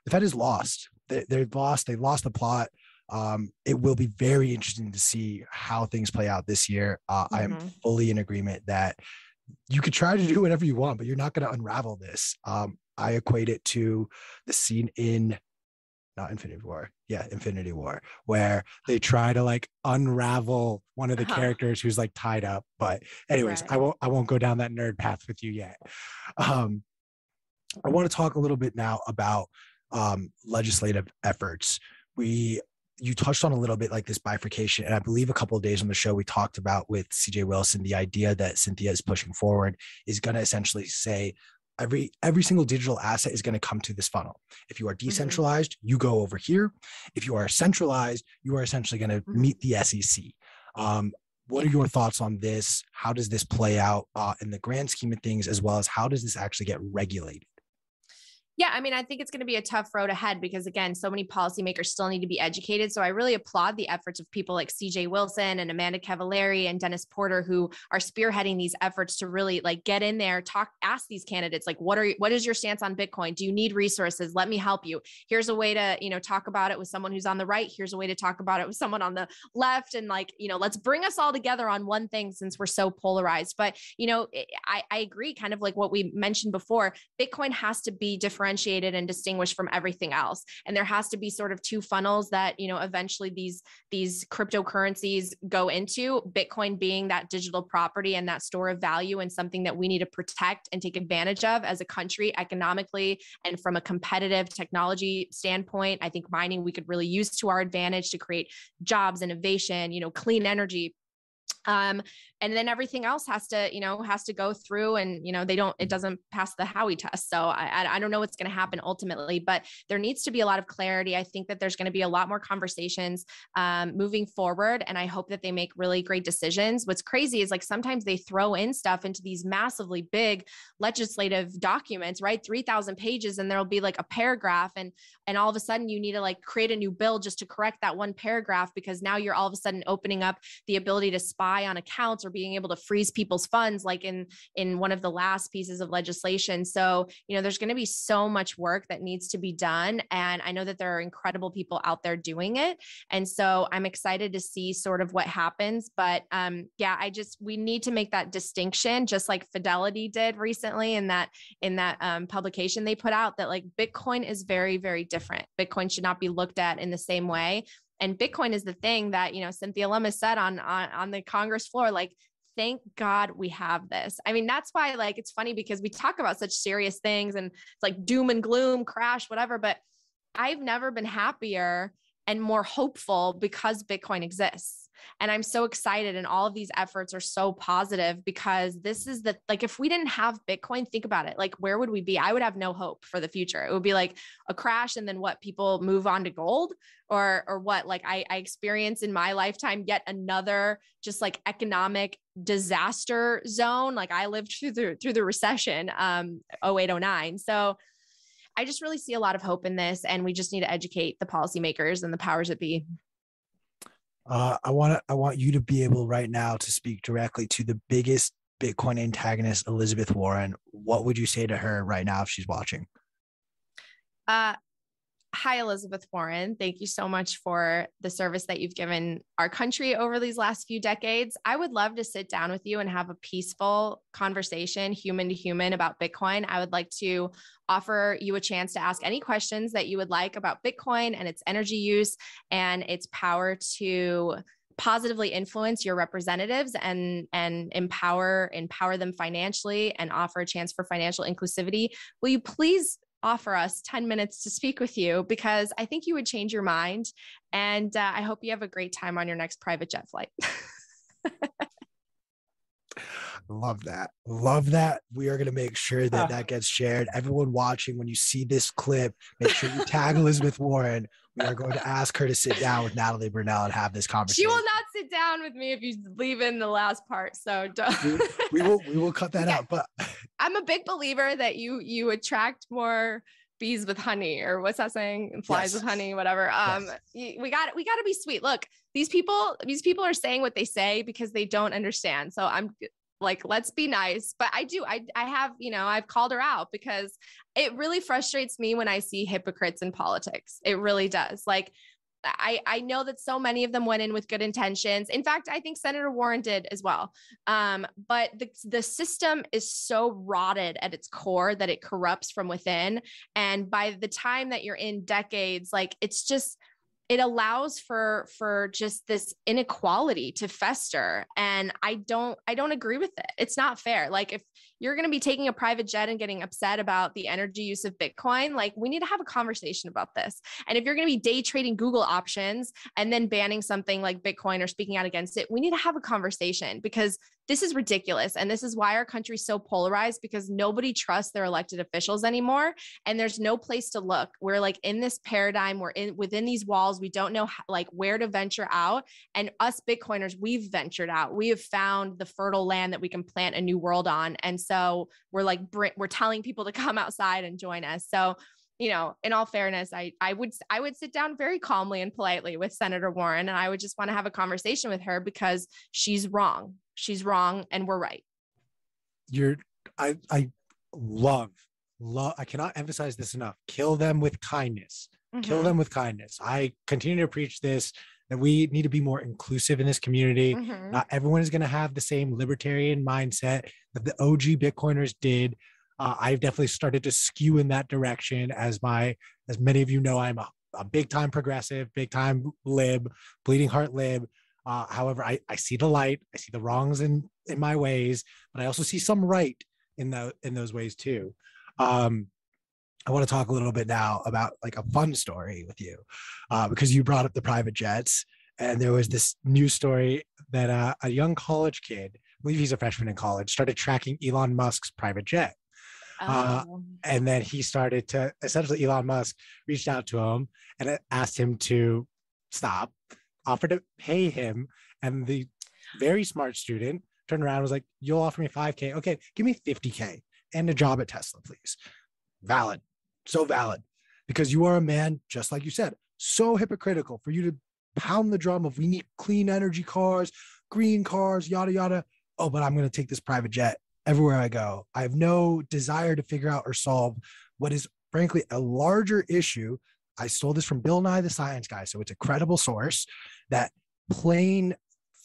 the Fed is lost. They, they've lost. They've lost the plot. Um, it will be very interesting to see how things play out this year. Uh, mm-hmm. I am mm-hmm. fully in agreement that you could try to do whatever you want, but you're not going to unravel this. Um, I equate it to the scene in not Infinity War, yeah, Infinity War, where they try to like unravel one of the uh-huh. characters who's like tied up. But anyways, right. I won't I won't go down that nerd path with you yet. Um, I want to talk a little bit now about um, legislative efforts. We you touched on a little bit like this bifurcation, and I believe a couple of days on the show we talked about with CJ Wilson the idea that Cynthia is pushing forward is going to essentially say every every single digital asset is going to come to this funnel. If you are mm-hmm. decentralized, mm-hmm. you go over here. If you are centralized, you are essentially going to mm-hmm. meet the SEC. Um, what are your thoughts on this? How does this play out uh, in the grand scheme of things, as well as how does this actually get regulated? Yeah, I mean, I think it's going to be a tough road ahead because again, so many policymakers still need to be educated. So I really applaud the efforts of people like CJ Wilson and Amanda Cavaleri and Dennis Porter who are spearheading these efforts to really like get in there, talk, ask these candidates like, what are what is your stance on Bitcoin? Do you need resources? Let me help you. Here's a way to you know talk about it with someone who's on the right. Here's a way to talk about it with someone on the left, and like you know, let's bring us all together on one thing since we're so polarized. But you know, eh, I I agree, kind of like what we mentioned before. Bitcoin has to be different differentiated and distinguished from everything else. And there has to be sort of two funnels that, you know, eventually these these cryptocurrencies go into, Bitcoin being that digital property and that store of value and something that we need to protect and take advantage of as a country economically and from a competitive technology standpoint. I think mining we could really use to our advantage to create jobs, innovation, you know, clean energy um, and then everything else has to you know has to go through and you know they don't it doesn't pass the Howey test. So i i don't know what's going to happen ultimately but there needs to be a lot of clarity. I think that there's going to be a lot more conversations um, moving forward and i hope that they make really great decisions. What's crazy is like sometimes they throw in stuff into these massively big legislative documents right? 3000 pages and there'll be like a paragraph and and all of a sudden you need to like create a new bill just to correct that one paragraph because now you're all of a sudden opening up the ability to spy on accounts or being able to freeze people's funds like in in one of the last pieces of legislation. So you know there's going to be so much work that needs to be done and i know that there are incredible people out there doing it. And so i'm excited to see sort of what happens but um yeah i just we need to make that distinction just like fidelity did recently in that in that um, publication they put out that like bitcoin is very very different. Bitcoin should not be looked at in the same way and bitcoin is the thing that you know cynthia lummis said on on, on the congress floor like thank god we have this. I mean that's why like it's funny because we talk about such serious things and it's like doom and gloom crash whatever but i've never been happier and more hopeful because bitcoin exists and I'm so excited. And all of these efforts are so positive because this is the like, if we didn't have Bitcoin, think about it. Like, where would we be? I would have no hope for the future. It would be like a crash and then what people move on to gold or, or what? Like, I, I experienced in my lifetime yet another just like economic disaster zone. Like, I lived through the, through the recession, um, 0809. So, I just really see a lot of hope in this, and we just need to educate the policymakers and the powers that be. Uh, I want to, I want you to be able right now to speak directly to the biggest Bitcoin antagonist, Elizabeth Warren. What would you say to her right now if she's watching? Uh, hi, Elizabeth Warren. Thank you so much for the service that you've given our country over these last few decades. I would love to sit down with you and have a peaceful conversation, human to human, about Bitcoin. I would like to offer you a chance to ask any questions that you would like about Bitcoin and its energy use and its power to positively influence your representatives and and empower empower them financially and offer a chance for financial inclusivity will you please offer us 10 minutes to speak with you because I think you would change your mind. And uh, I hope you have a great time on your next private jet flight. Love that. Love that. We are going to make sure that uh, that gets shared. Everyone watching, when you see this clip, make sure you tag Elizabeth Warren. We are going to ask her to sit down with Natalie Brunell and have this conversation. She will not sit down with me if you leave in the last part. So we, we, will we will cut that out. But I'm a big believer that you you attract more bees with honey or what's that saying flies yes. with honey whatever um yes. we got we got to be sweet look these people these people are saying what they say because they don't understand so i'm like let's be nice but i do i i have you know i've called her out because it really frustrates me when i see hypocrites in politics it really does like I, I know that so many of them went in with good intentions. In fact, I think Senator Warren did as well. Um, but the, the system is so rotted at its core that it corrupts from within. And by the time that you're in decades, like it's just, it allows for for just this inequality to fester. And i don't i don't agree with it. It's not fair. Like if you're going to be taking a private jet and getting upset about the energy use of bitcoin like we need to have a conversation about this and if you're going to be day trading google options and then banning something like bitcoin or speaking out against it we need to have a conversation because this is ridiculous. And this is why our country's so polarized because nobody trusts their elected officials anymore. And there's no place to look. We're like in this paradigm, we're in within these walls. We don't know how, like where to venture out. And us Bitcoiners, we've ventured out. We have found the fertile land that we can plant a new world on. And so we're like, we're telling people to come outside and join us. So you know, in all fairness, I I would I would sit down very calmly and politely with Senator Warren and I would just want to have a conversation with her because she's wrong. She's wrong and we're right. You're I I love love I cannot emphasize this enough. Kill them with kindness. Mm-hmm. Kill them with kindness. I continue to preach this that we need to be more inclusive in this community. Mm-hmm. Not everyone is going to have the same libertarian mindset that the OG Bitcoiners did Uh, I've definitely started to skew in that direction as my, as many of you know, I'm a, a big time progressive, big time lib, bleeding heart lib. Uh, however, I, I see the light, I see the wrongs in in my ways, but I also see some right in the in those ways too. Um, I want to talk a little bit now about like a fun story with you, uh, because you brought up the private jets, and there was this news story that uh, a young college kid, I believe he's a freshman in college, started tracking Elon Musk's private jet. Uh, Oh. and then he started to essentially Elon Musk reached out to him and asked him to stop, offered to pay him, and the very smart student turned around and was like, "You'll offer me 5k, okay? Give me 50k and a job at Tesla, please." Valid, so valid, because you are a man, just like you said, so hypocritical for you to pound the drum of we need clean energy cars, green cars, yada yada. Oh, but I'm going to take this private jet everywhere I go. I have no desire to figure out or solve what is frankly a larger issue. I stole this from Bill Nye the Science Guy, so it's a credible source that plane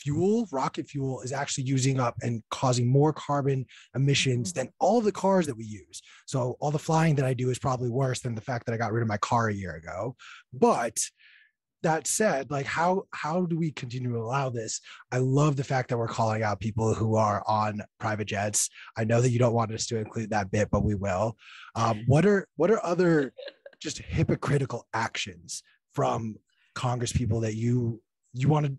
fuel, rocket fuel, is actually using up and causing more carbon emissions than all the cars that we use. So all the flying that I do is probably worse than the fact that I got rid of my car a year ago. But that said, like how how do we continue to allow this? I love the fact that we're calling out people who are on private jets. I know that you don't want us to include that bit, but we will. Um, what are what are other just hypocritical actions from Congress people that you you want to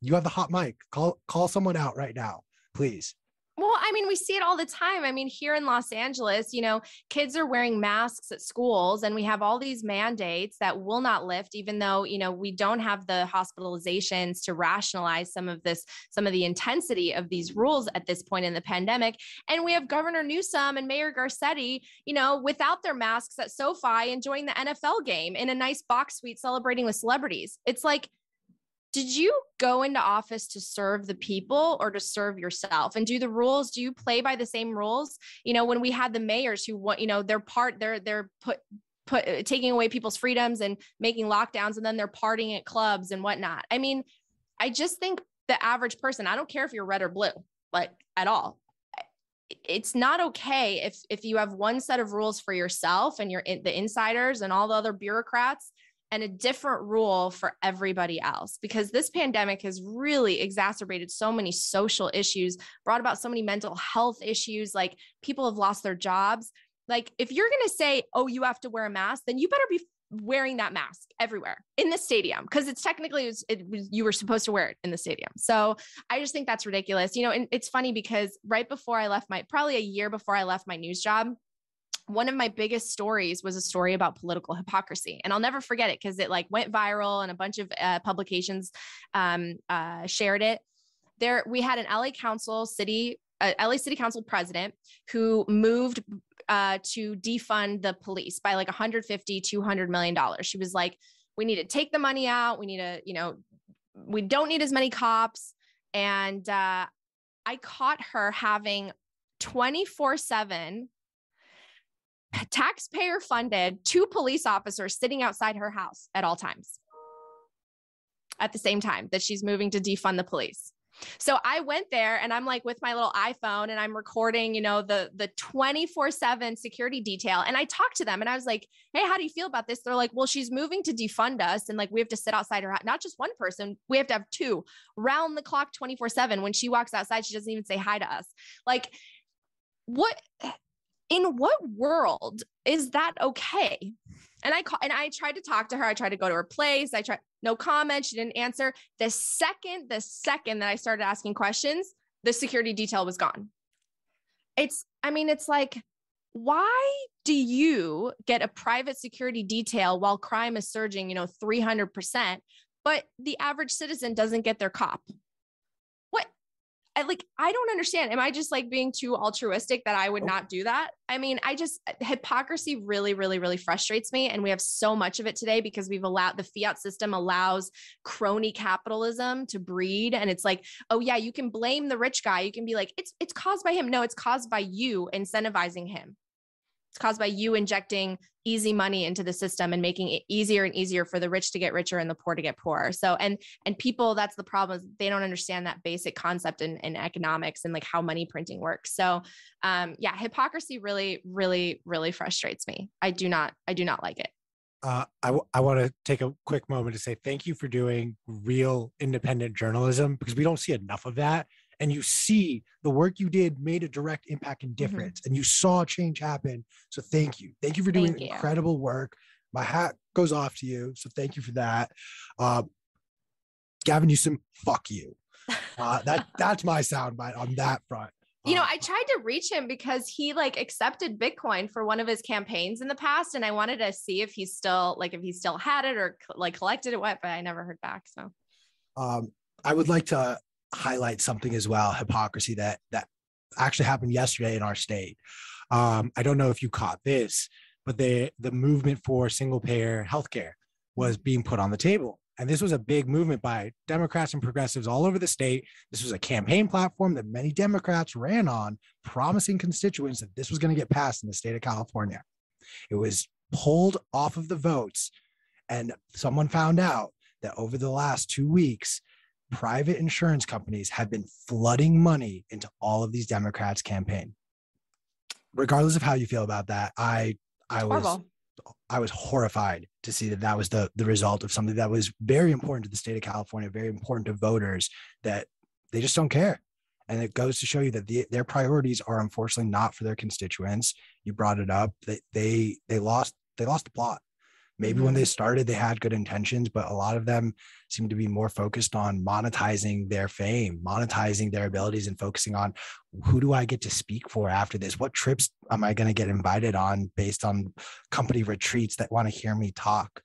you have the hot mic. Call call someone out right now, please. Well, I mean, we see it all the time. I mean, here in Los Angeles, you know, kids are wearing masks at schools, and we have all these mandates that will not lift, even though, you know, we don't have the hospitalizations to rationalize some of this, some of the intensity of these rules at this point in the pandemic. And we have Governor Newsom and Mayor Garcetti, you know, without their masks at SoFi enjoying the NFL game in a nice box suite celebrating with celebrities. It's like, did you go into office to serve the people or to serve yourself? And do the rules do you play by the same rules? You know when we had the mayors who want you know they're part they're they're put put uh, taking away people's freedoms and making lockdowns and then they're partying at clubs and whatnot. I mean i just think the average person i don't care if you're red or blue like at all. It's not okay if if you have one set of rules for yourself and you're the insiders and all the other bureaucrats and a different rule for everybody else because this pandemic has really exacerbated so many social issues, brought about so many mental health issues. Like people have lost their jobs. Like if you're going to say, oh, you have to wear a mask, then you better be wearing that mask everywhere in the stadium because it's technically it was, it was, you were supposed to wear it in the stadium. So I just think that's ridiculous. You know, and it's funny because right before I left my probably a year before I left my news job, one of my biggest stories was a story about political hypocrisy and i'll never forget it because it like went viral and a bunch of uh, publications um, uh, shared it. There we had an la council city uh, la city council president who moved uh, to defund the police by like 150 200 million dollars. She was like we need to take the money out. We need to you know we don't need as many cops. And uh, i caught her having 24 7 taxpayer funded two police officers sitting outside her house at all times. At the same time that she's moving to defund the police. So i went there and i'm like with my little iphone and i'm recording you know the the 24 7 security detail. And i talked to them and i was like hey how do you feel about this? They're like well she's moving to defund us and like we have to sit outside her not just one person we have to have two. Round the clock 24 7 when she walks outside she doesn't even say hi to us. Like what in what world is that okay? And I call, and I tried to talk to her. I tried to go to her place. I tried no comment. She didn't answer. The second, the second that I started asking questions, the security detail was gone. It's, I mean, it's like, why do you get a private security detail while crime is surging, you know, 300%, but the average citizen doesn't get their cop? I like, I don't understand. Am I just like being too altruistic that I would oh. not do that? I mean, I just, hypocrisy really, really, really frustrates me. And we have so much of it today because we've allowed the fiat system allows crony capitalism to breed. And it's like, oh, yeah, you can blame the rich guy. You can be like, it's, it's caused by him. No, it's caused by you incentivizing him. It's caused by you injecting easy money into the system and making it easier and easier for the rich to get richer and the poor to get poorer. So and and people, that's the problem is they don't understand that basic concept in, in economics and like how money printing works. So um yeah, hypocrisy really, really, really frustrates me. I do not, I do not like it. Uh, I, w- I want to take a quick moment to say thank you for doing real independent journalism because we don't see enough of that and you see the work you did made a direct impact and Mm-hmm. difference and you saw change happen so thank you thank you for doing you. incredible work my hat goes off to you so thank you for that uh, gavin newsom fuck you uh, that that's my soundbite on that front You know, Uh, I tried to reach him because he like accepted Bitcoin for one of his campaigns in the past, and I wanted to see if he's still like if he still had it or like collected it, what, but I never heard back. So um, I would like to highlight something as well, hypocrisy that that actually happened yesterday in our state. um, i don't know if you caught this but the the movement for single payer healthcare was being put on the table. And this was a big movement by democrats and progressives all over the state. This was a campaign platform that many democrats ran on promising constituents that this was going to get passed in the state of california. It was pulled off of the votes and someone found out that over the last two weeks private insurance companies have been flooding money into all of these democrats campaign regardless of how you feel about that i i was horrible. I was horrified to see that that was the the result of something that was very important to the state of California, very important to voters that they just don't care. And it goes to show you that the, their priorities are unfortunately not for their constituents. You brought it up. They they they lost they lost the plot. Maybe when they started, they had good intentions, but a lot of them seem to be more focused on monetizing their fame, monetizing their abilities, and focusing on who do I get to speak for after this? What trips am I going to get invited on based on company retreats that want to hear me talk?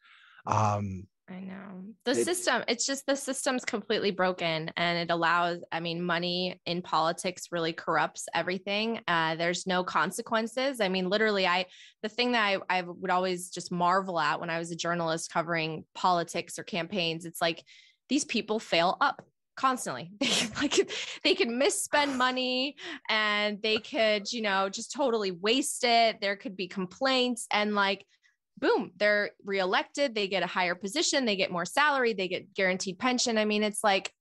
Um, I know the It- system. It's just the system's completely broken, and it allows. I mean, money in politics really corrupts everything. Uh, there's no consequences. I mean, literally, I the thing that I, I would always just marvel at when I was a journalist covering politics or campaigns. It's like these people fail up constantly. They like they could misspend money and they could, you know, just totally waste it. There could be complaints and like boom, they're reelected, they get a higher position, they get more salary, they get guaranteed pension. I mean, it's like,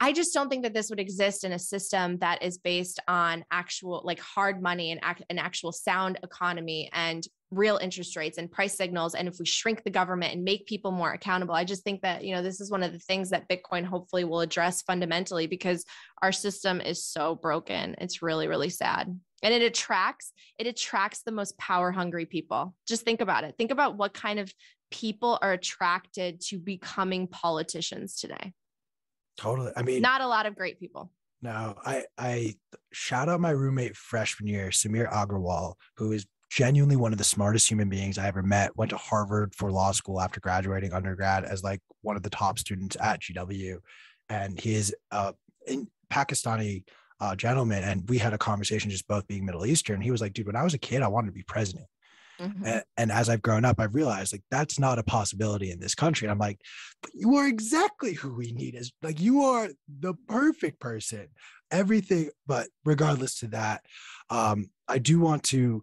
I just don't think that this would exist in a system that is based on actual, like hard money and ac- an actual sound economy and real interest rates and price signals. And if we shrink the government and make people more accountable, I just think that, you know, this is one of the things that Bitcoin hopefully will address fundamentally because our system is so broken. It's really, really sad and it attracts it attracts the most power hungry people. Just think about it. Think about what kind of people are attracted to becoming politicians today. Totally. I mean, not a lot of great people. No, I I shout out my roommate freshman year, Samir Agrawal, who is genuinely one of the smartest human beings I ever met. Went to Harvard for law school after graduating undergrad as like one of the top students at GW, and he is a in Pakistani uh, gentleman. And we had a conversation, just both being Middle Eastern. He was like, "Dude, when I was a kid, I wanted to be president." Mhm. And, and as I've grown up, I've realized like that's not a possibility in this country. And I'm like, but you are exactly who we need. Is like you are the perfect person. Everything, but regardless to that, um, I do want to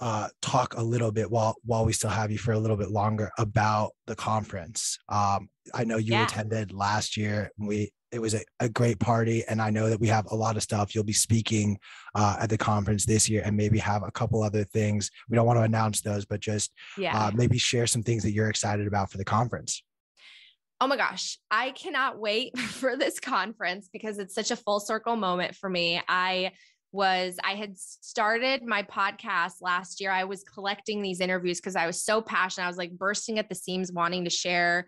uh, talk a little bit while while we still have you for a little bit longer about the conference. Um, I know you Yeah. attended last year. We it was a, a great party, and I know that we have a lot of stuff. You'll be speaking uh, at the conference this year, and maybe have a couple other things. We don't want to announce those, but just yeah uh, maybe share some things that you're excited about for the conference. Oh my gosh, I cannot wait for this conference because it's such a full circle moment for me. I was I had started my podcast last year. I was collecting these interviews because I was so passionate. I was like bursting at the seams wanting to share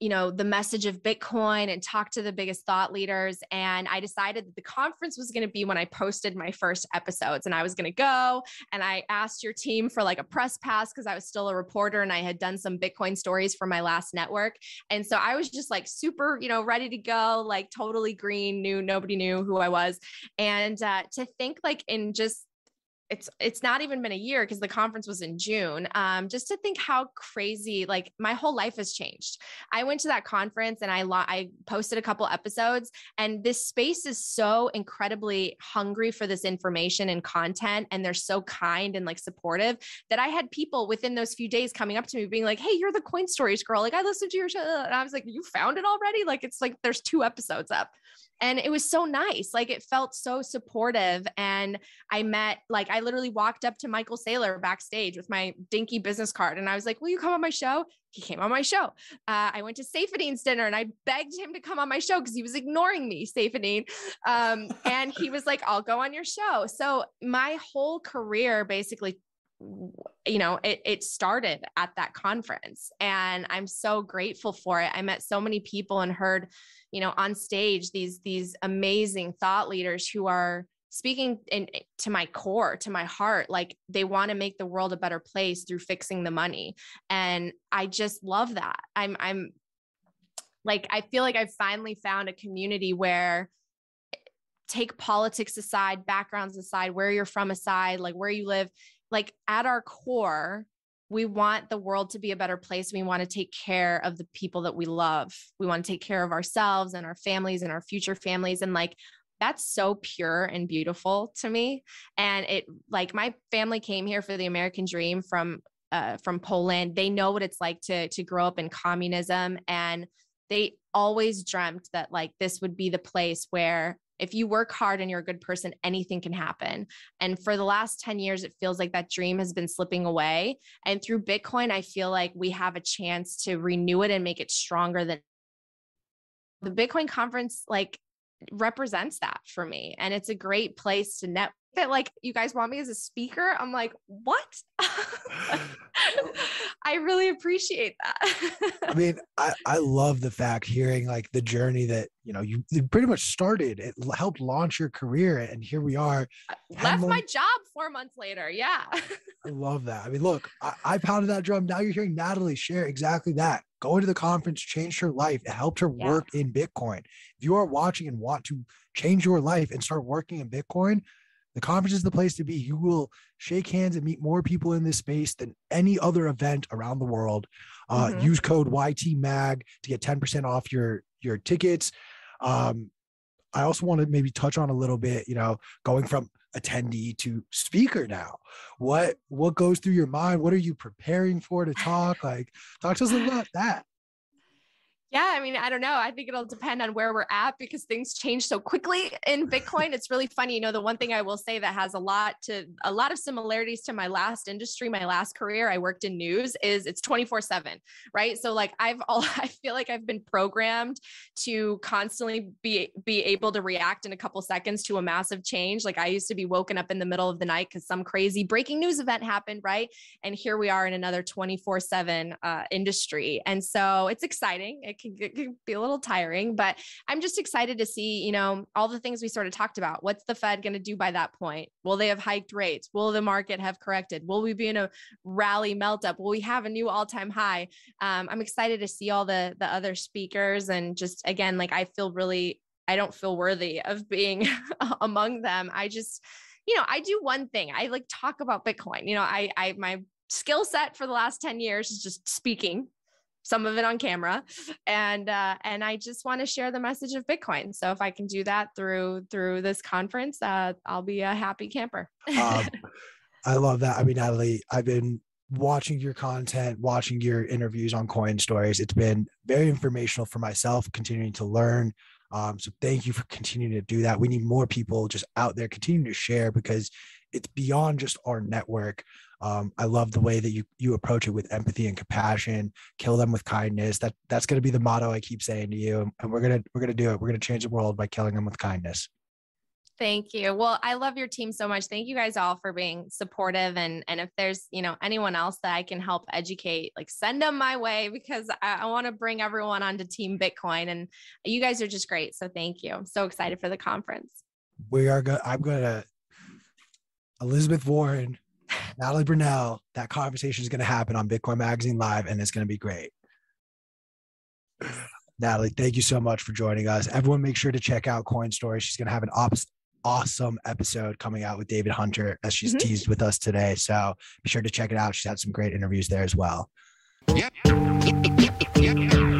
you know the message of bitcoin and talk to the biggest thought leaders and i decided that the conference was going to be when i posted my first episodes and i was going to go and i asked your team for like a press pass because i was still a reporter and i had done some bitcoin stories for my last network and so I was just like super, you know, ready to go, like totally green, knew nobody knew who I was. And uh, to think like in just it's it's not even been a year because the conference was in June. Um, just to think how crazy, like my whole life has changed. I went to that conference and I lo- I posted a couple episodes, and this space is so incredibly hungry for this information and content, and they're so kind and like supportive that I had people within those few days coming up to me being like, "Hey, you're the Coin Stories girl. Like I listened to your show," and I was like, "You found it already? Like it's like there's two episodes up." And it was so nice like it felt so supportive and i met like i literally walked up to michael saylor backstage with my dinky business card and i was like will you come on my show? He came on my show. Uh, i went to Saifedean's dinner and i begged him to come on my show because he was ignoring me Saifedean um, and he was like i'll go on your show. So my whole career basically you know it, it started at that conference and i'm so grateful for it. I met so many people and heard you know on stage these these amazing thought leaders who are speaking in, to my core to my heart like they want to make the world a better place through fixing the money. And i just love that. I'm i'm like i feel like i've finally found a community where take politics aside backgrounds aside where you're from aside like where you live like at our core we want the world to be a better place. We want to take care of the people that we love. We want to take care of ourselves and our families and our future families. And like, that's so pure and beautiful to me. And it, like, my family came here for the American dream from, uh, from Poland. They know what it's like to, to grow up in communism. And they always dreamt that like this would be the place where if you work hard and you're a good person, anything can happen. And for the last 10 years, it feels like that dream has been slipping away. And through Bitcoin, I feel like we have a chance to renew it and make it stronger than the Bitcoin conference, like represents that for me. And it's a great place to net that like you guys want me as a speaker. I'm like, what? I really appreciate that. I mean, I, I love the fact hearing like the journey that, you know, you, you pretty much started, it helped launch your career. And here we are. left my job four months later. Yeah. I love that. I mean, look, I, I pounded that drum. Now you're hearing Natalie share exactly that. Going to the conference changed her life. It helped her yeah. work in Bitcoin. If you are watching and want to change your life and start working in Bitcoin, the conference is the place to be. You will shake hands and meet more people in this space than any other event around the world. Uh, mm-hmm. Use code YTMAG to get 10% off your, your tickets. Um, I also want to maybe touch on a little bit, you know, going from attendee to speaker now. What what goes through your mind? What are you preparing for to talk? Like, talk to us about that. Yeah, I mean, I don't know. I think it'll depend on where we're at because things change so quickly in Bitcoin. It's really funny. You know, the one thing I will say that has a lot to a lot of similarities to my last industry, my last career, I worked in news, is it's 24/7, right? So like I've all I feel like I've been programmed to constantly be be able to react in a couple seconds to a massive change. Like I used to be woken up in the middle of the night because some crazy breaking news event happened, right? And here we are in another 24/7 uh, industry. And so it's exciting. It can, it can be a little tiring, but I'm just excited to see, you know, all the things we sort of talked about. What's the Fed going to do by that point? Will they have hiked rates? Will the market have corrected? Will we be in a rally melt up? Will we have a new all time high? Um, I'm excited to see all the the other speakers and just again, like I feel really, I don't feel worthy of being among them. I just, you know, I do one thing. I like talk about Bitcoin. You know, I I my skill set for the last 10 years is just speaking some of it on camera. And uh, and i just want to share the message of bitcoin. So if i can do that through through this conference uh, i'll be a happy camper. Um, i love that. I mean natalie i've been watching your content watching your interviews on coin stories. It's been very informational for myself continuing to learn. Um, so thank you for continuing to do that. We need more people just out there continuing to share because it's beyond just our network um, I love the way that you you approach it with empathy and compassion. Kill them with kindness. That that's going to be the motto I keep saying to you, and we're gonna we're gonna do it. We're gonna change the world by killing them with kindness. Thank you. Well, I love your team so much. Thank you guys all for being supportive. And and if there's you know anyone else that I can help educate, like send them my way because I, I want to bring everyone onto Team Bitcoin. And you guys are just great. So thank you. I'm so excited for the conference. We are going. I'm gonna Elizabeth Warren Natalie Brunell, that conversation is going to happen on Bitcoin Magazine Live, and it's going to be great. Natalie, thank you so much for joining us. Everyone, make sure to check out Coin Story. She's going to have an op- awesome episode coming out with David Hunter as she's Mhm. teased with us today. So be sure to check it out. She's had some great interviews there as well. Yep. Yep. Yep.